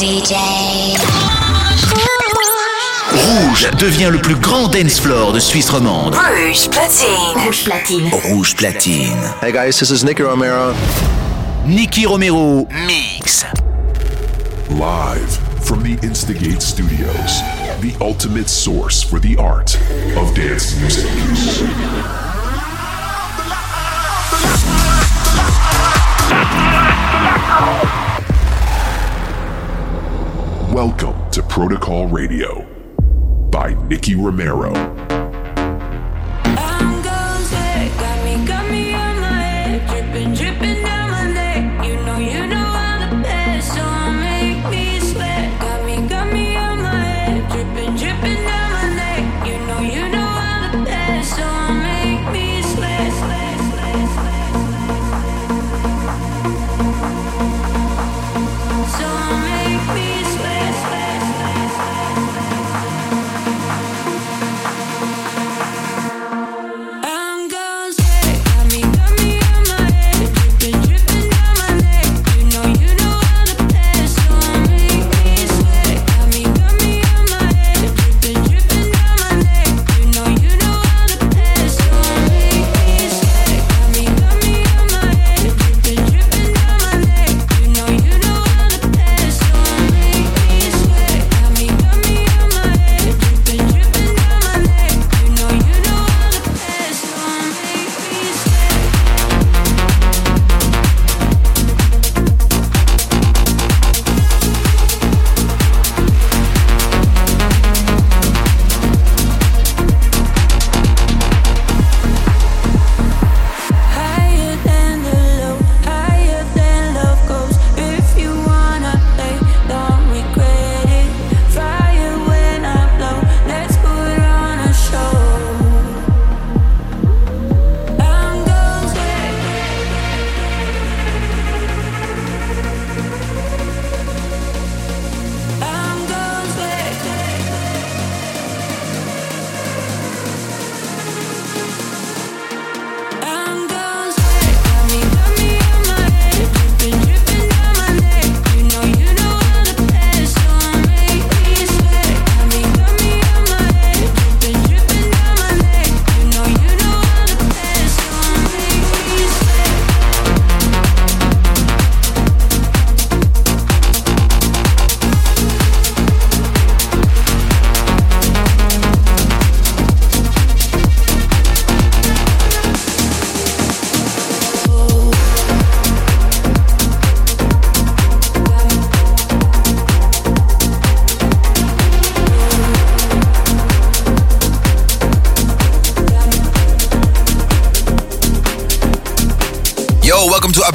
DJ. Rouge devient le plus grand dance floor de Suisse romande. Rouge platine. Rouge platine. Rouge platine. Hey guys, this is Nicky Romero. Nicky Romero mix. Live from the Instigate Studios, the ultimate source for the art of dance music. Welcome to Protocol Radio by Nicky Romero.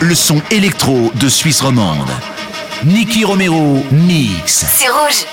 Le son électro de Suisse romande. Nicky Romero mix. C'est rouge.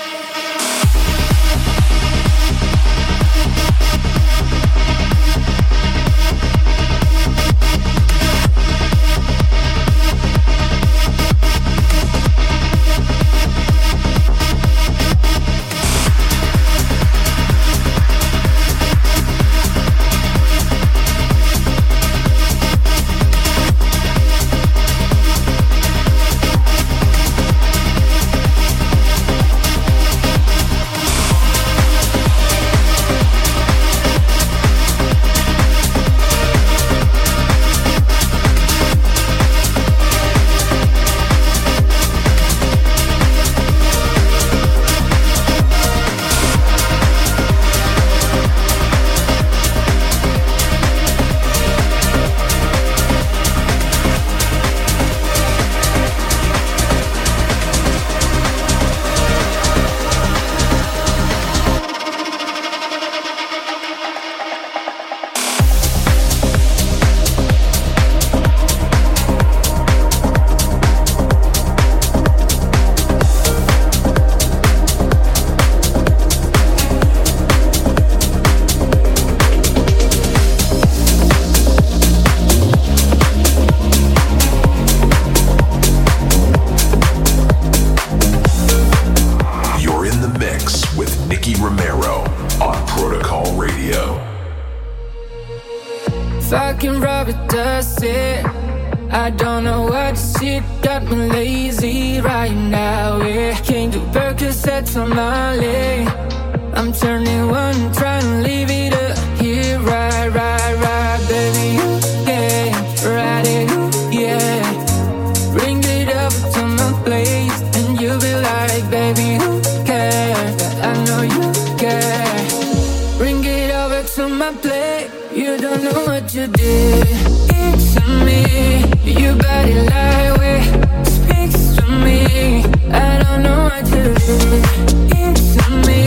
You don't know what you did to me. Your body lie way speaks to me. I don't know what you did to me.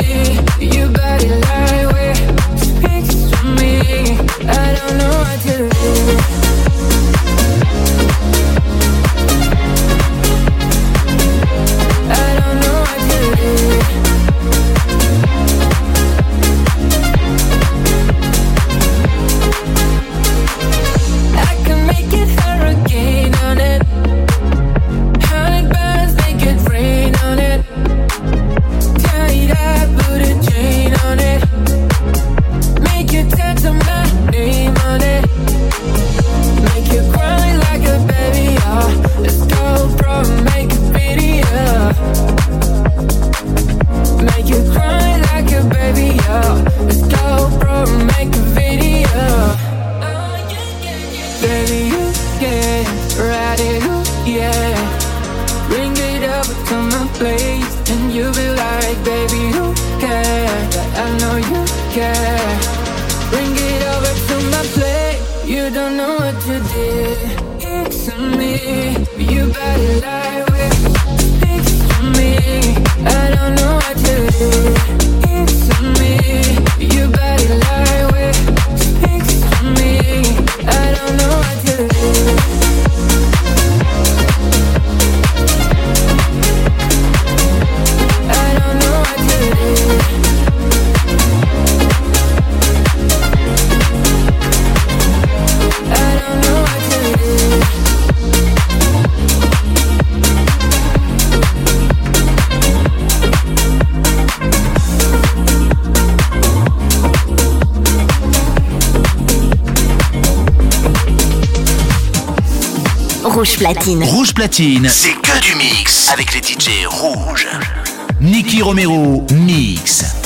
Your body lie way speaks to me. I don't know what you Rouge Platine. Rouge Platine, c'est que du mix avec les DJ rouges. Nicky Romero, mix.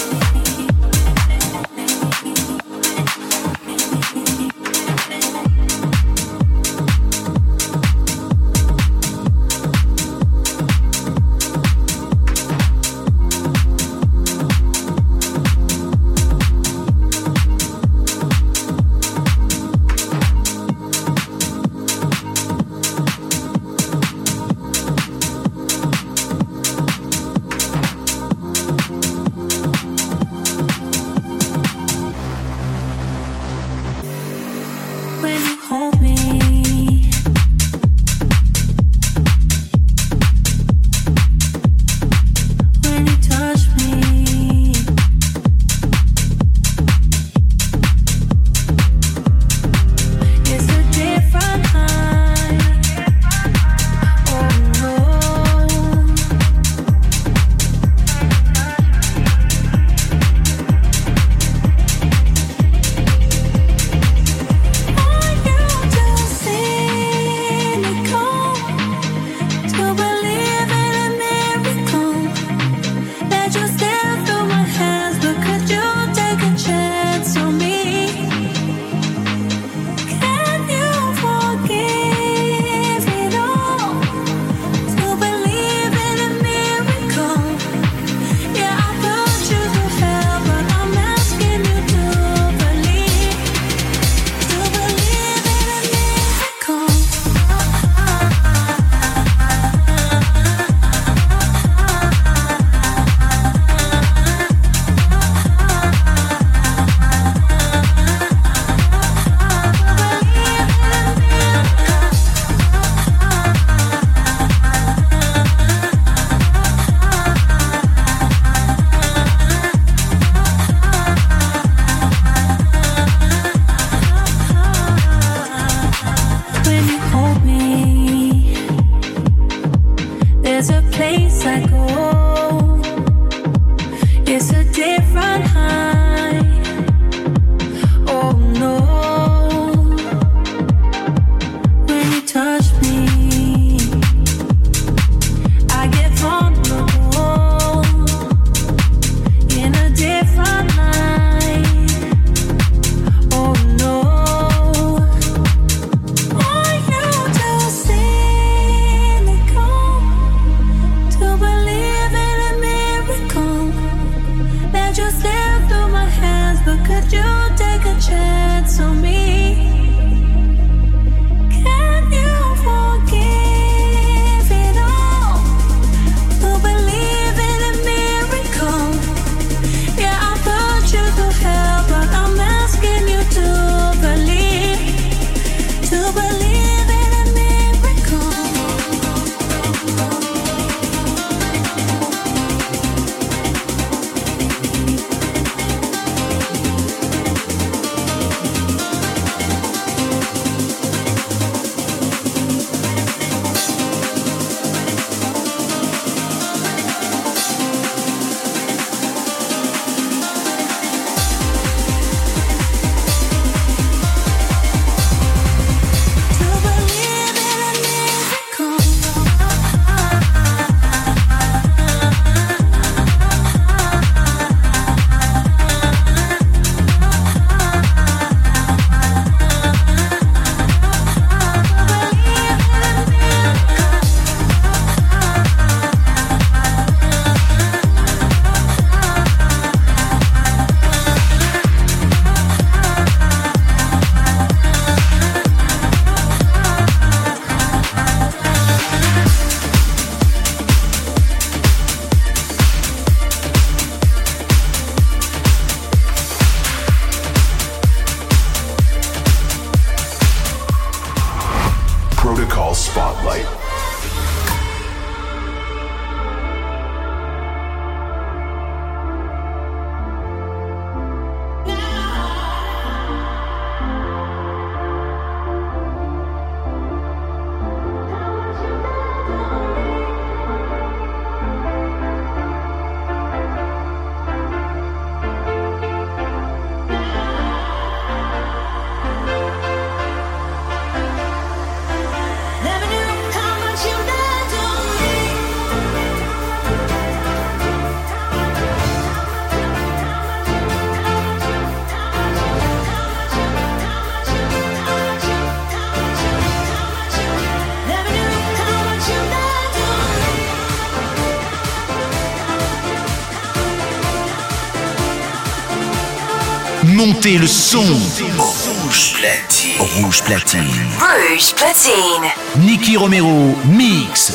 Montez le son. Rouge platine. Rouge platine. Rouge platine. Nicky Romero, mix.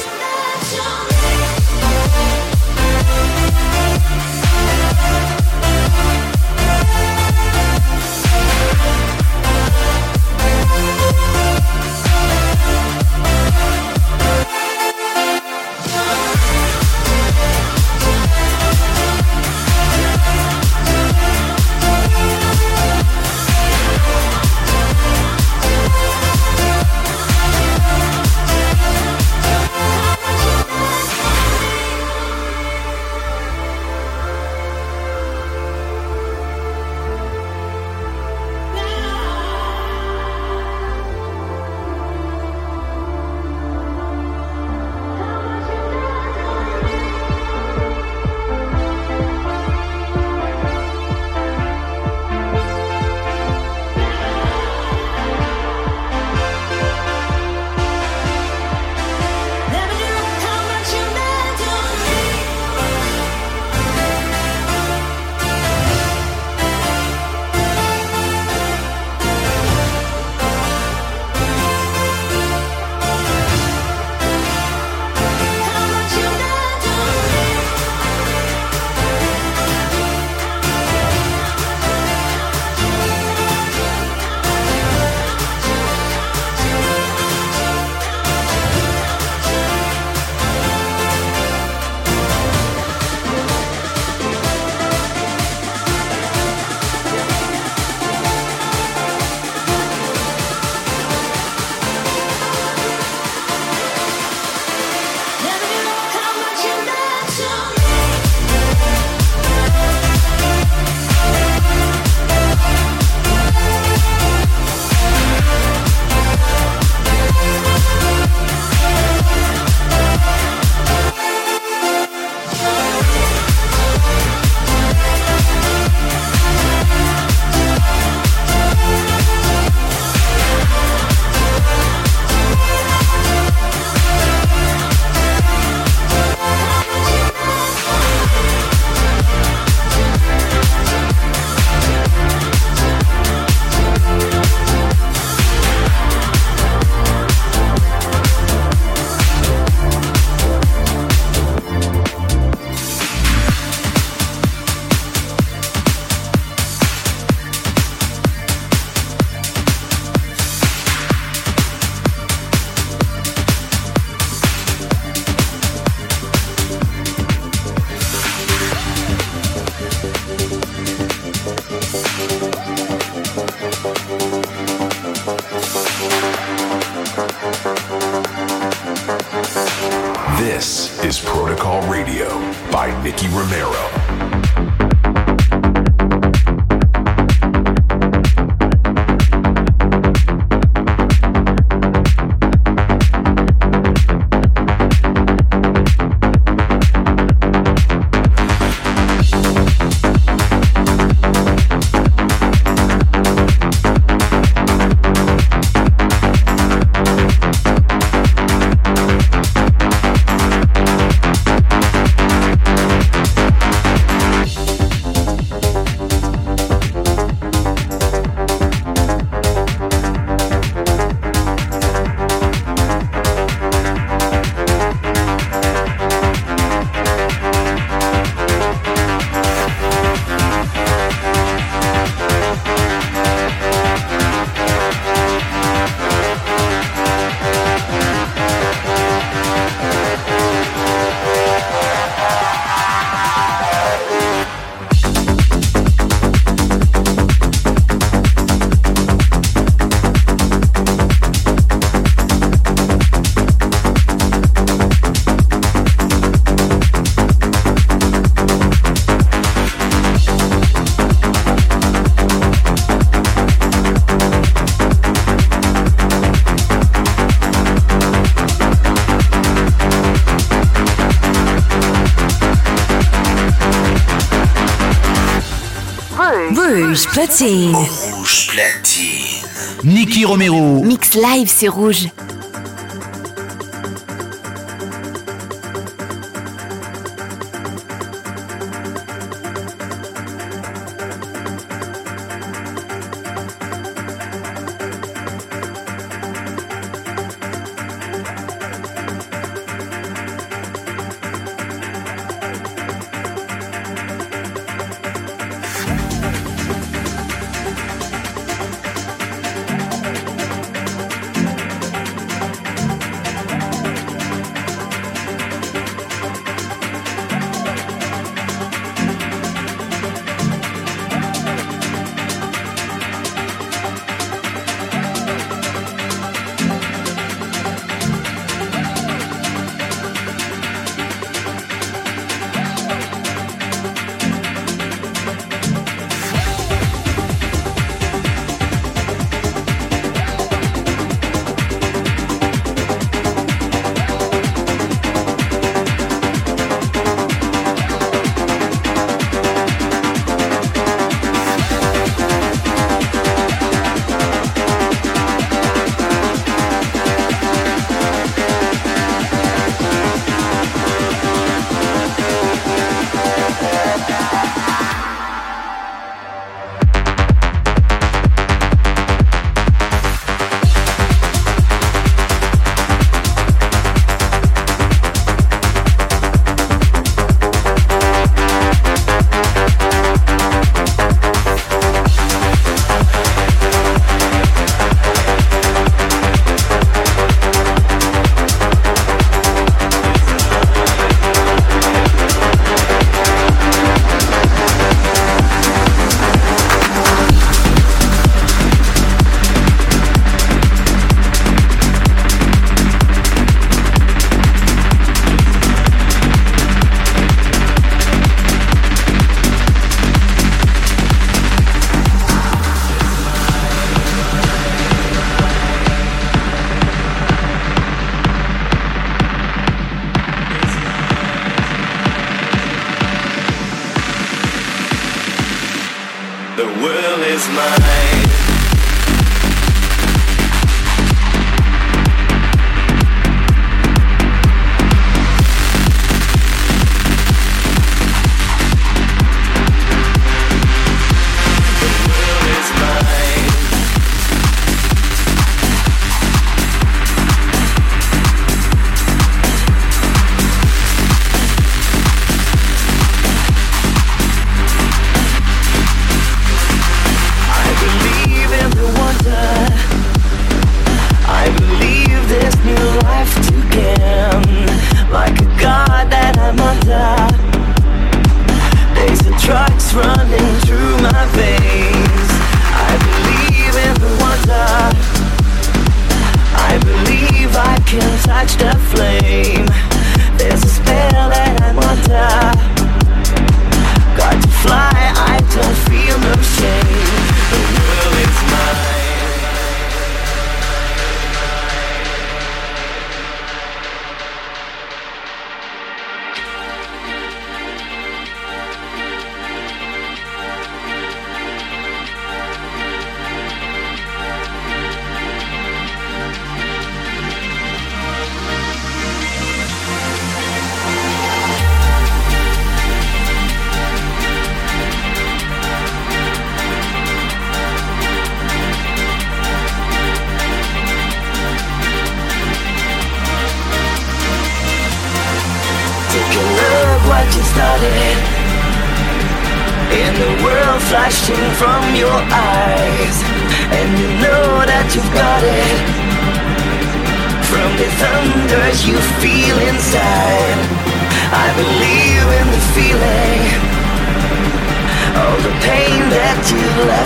Rouge platine. Rouge platine. Nicky Romero. Mix live, c'est rouge.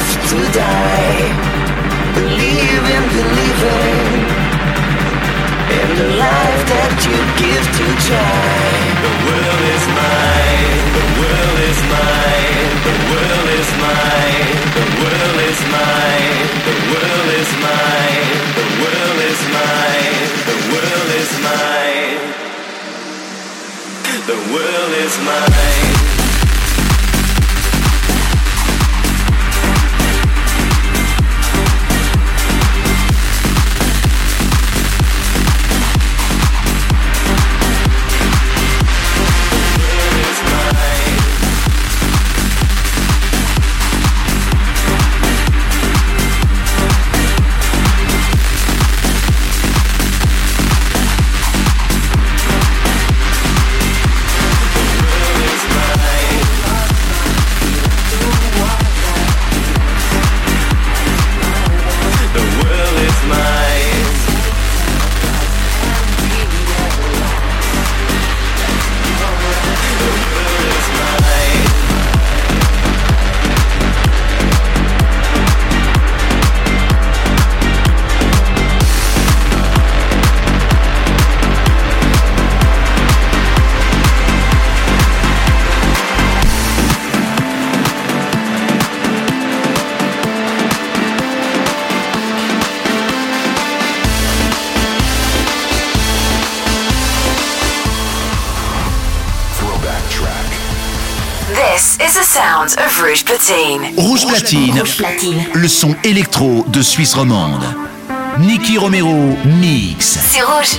Left to die. Believe in believing in the life that you give to try. The world is mine, the world is mine, the world is mine, the world is mine, the world is mine, the world is mine, the world is mine. The world is mine. Rouge Platine. Rouge Platine. Le son électro de Suisse romande. Nicky Romero mix. C'est rouge.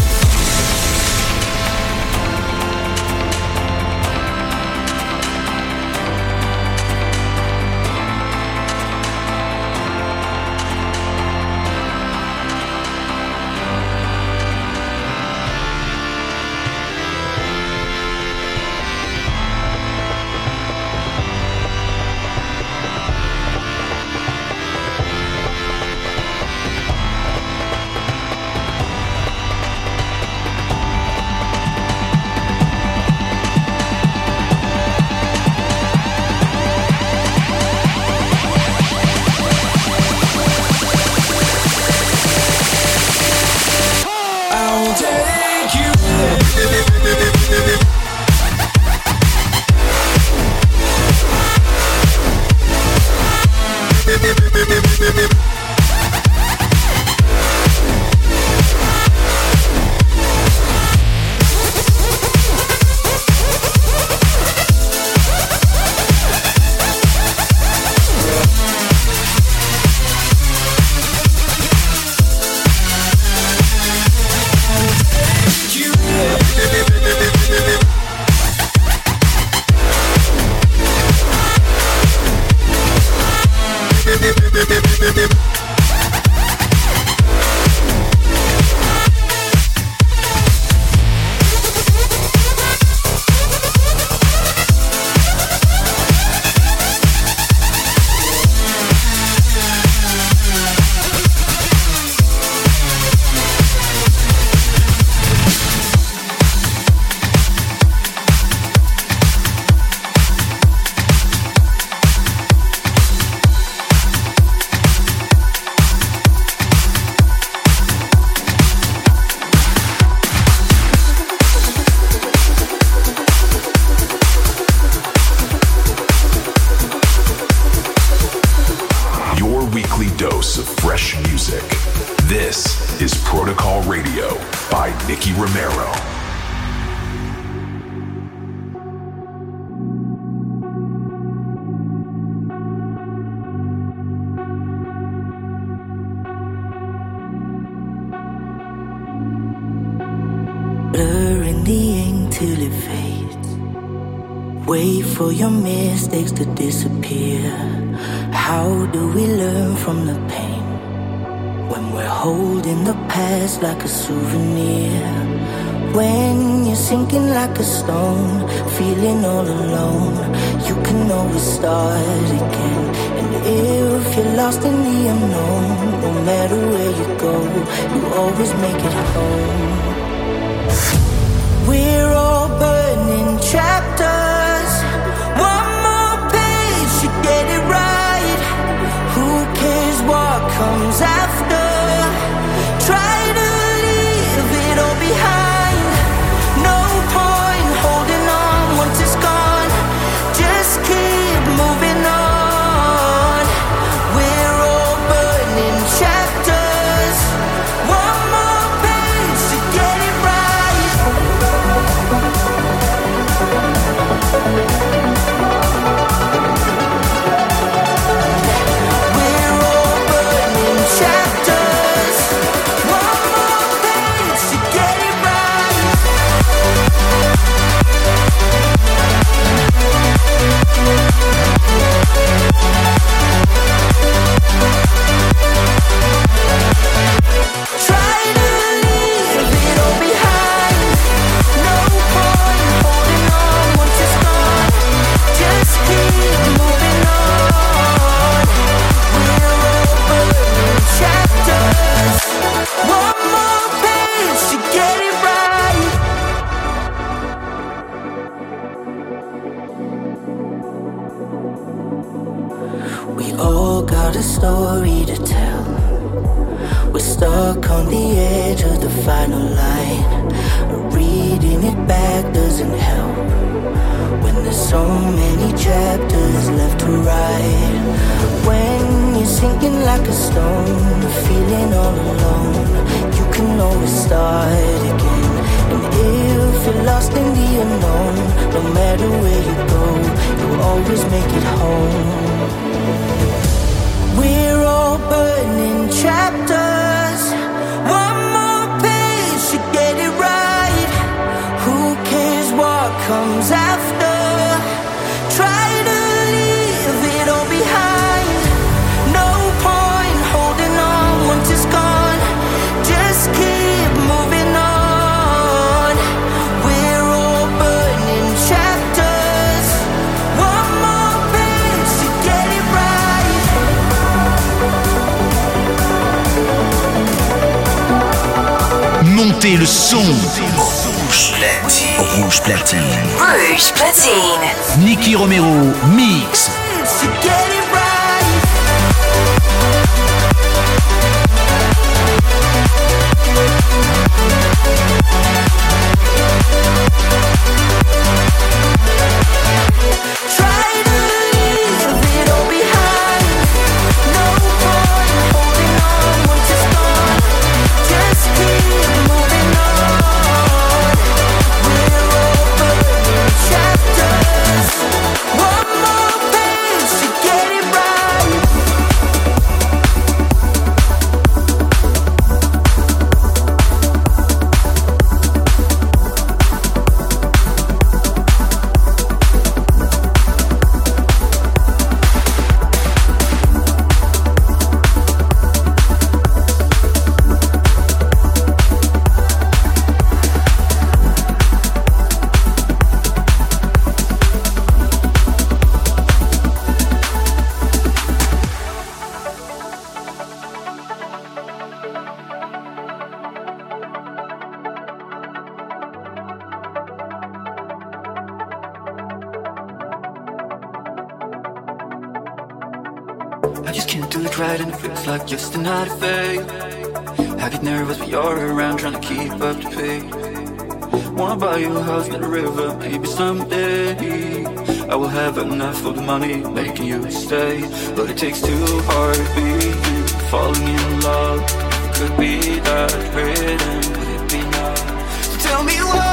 Reading it back doesn't help when there's so many chapters left to write. When you're sinking like a stone, feeling all alone, you can always start again. And if you're lost in the unknown, no matter where you go, you'll always make it home. We're all burning chapters. Le son. Rouge platine. Rouge platine. Rouge platine. Nicky Romero, mix. Like just another fate. I get nervous when you're around trying to keep up the pace. Wanna buy you a house near the river, maybe someday. I will have enough of the money making you stay. But it takes two heartbeats, falling in love. Could be that written, would it be now? So tell me why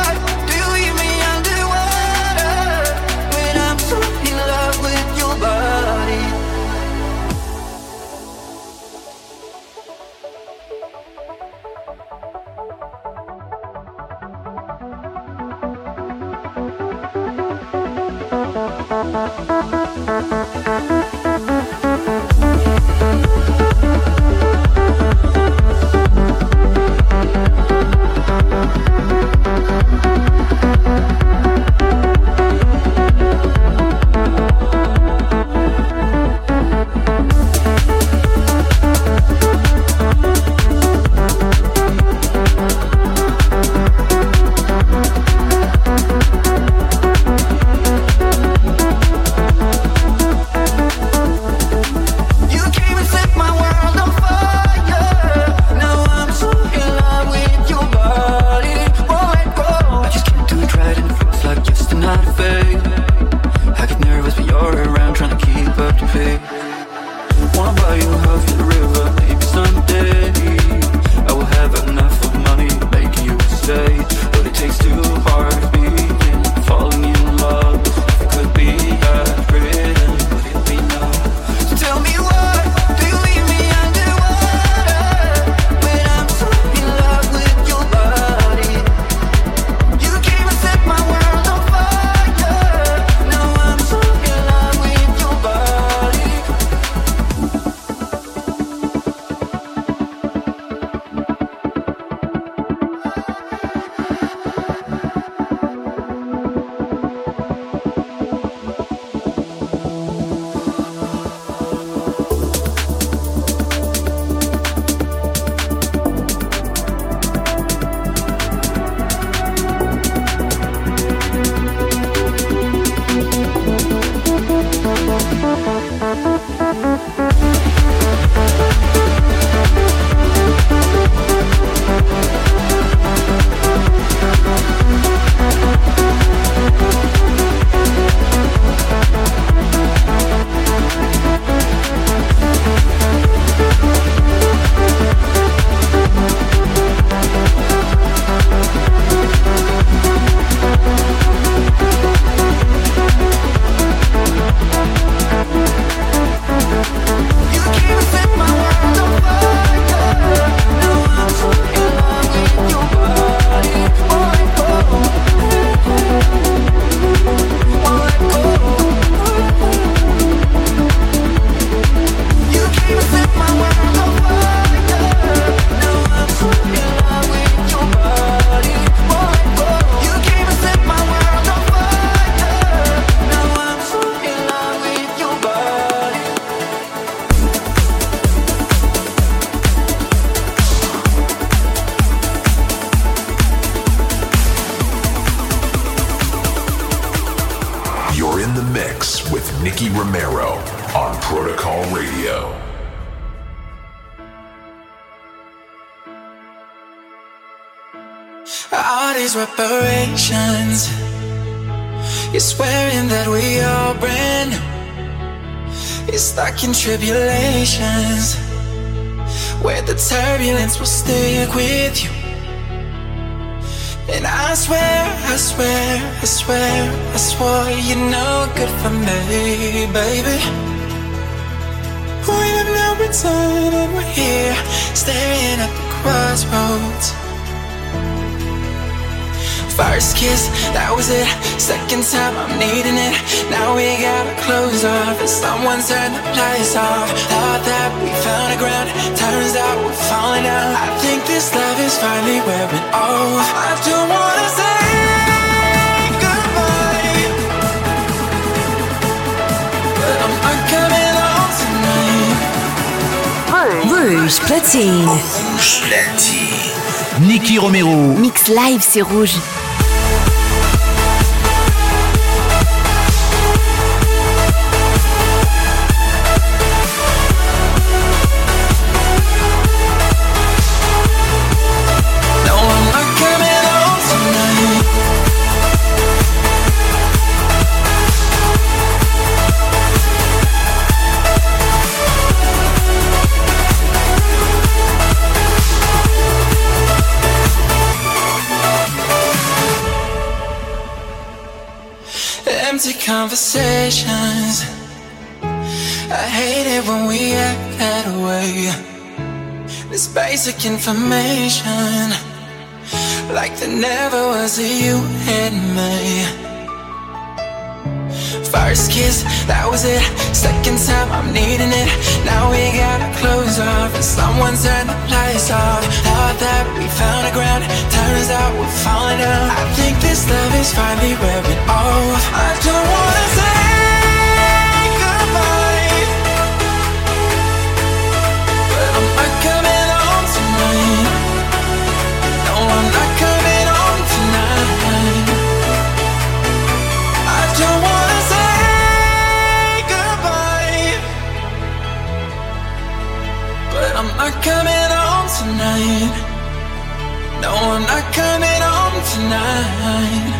with Nicky Romero on Protocol Radio. All these reparations, you're swearing that we all brand new. You're stuck in tribulations, where the turbulence will stick with you. And I swear, I swear, I swear, I swore you're no good for me, baby. We have no return and we're here, staring at the crossroads. First kiss, that was it. Second time, I'm needing it. Now we gotta close off. And someone turned the lights off. Thought that we found a ground. Turns out we're falling out. I think this love is finally wearing off. I don't wanna say goodbye, but I'm not coming home tonight. Rouge platine. Rouge platine. Nicky Romero. Mix live, c'est rouge. Conversations. I hate it when we act that way. This basic information, like there never was a you and me. First kiss, that was it. Second time, I'm needing it. Now we gotta close off, and someone turned the lights off. Thought that we found a ground, turns out we're falling down. I think this love is finally wearing off. I don't wanna say. No, I'm not coming home tonight.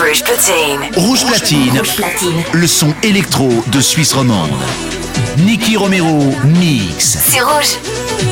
Rouge Platine. Rouge Platine. Rouge Platine. Le son électro de Suisse romande. Nicky Romero mix. C'est rouge.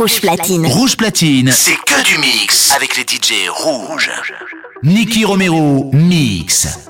Rouge Platine. Rouge Platine, c'est que du mix avec les DJ rouges. Nicky Romero, mix.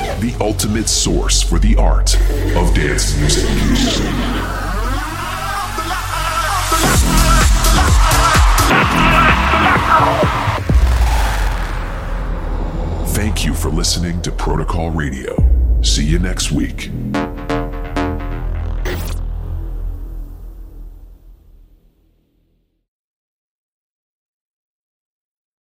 the ultimate source for the art of dance music. Thank you for listening to Protocol Radio. See you next week.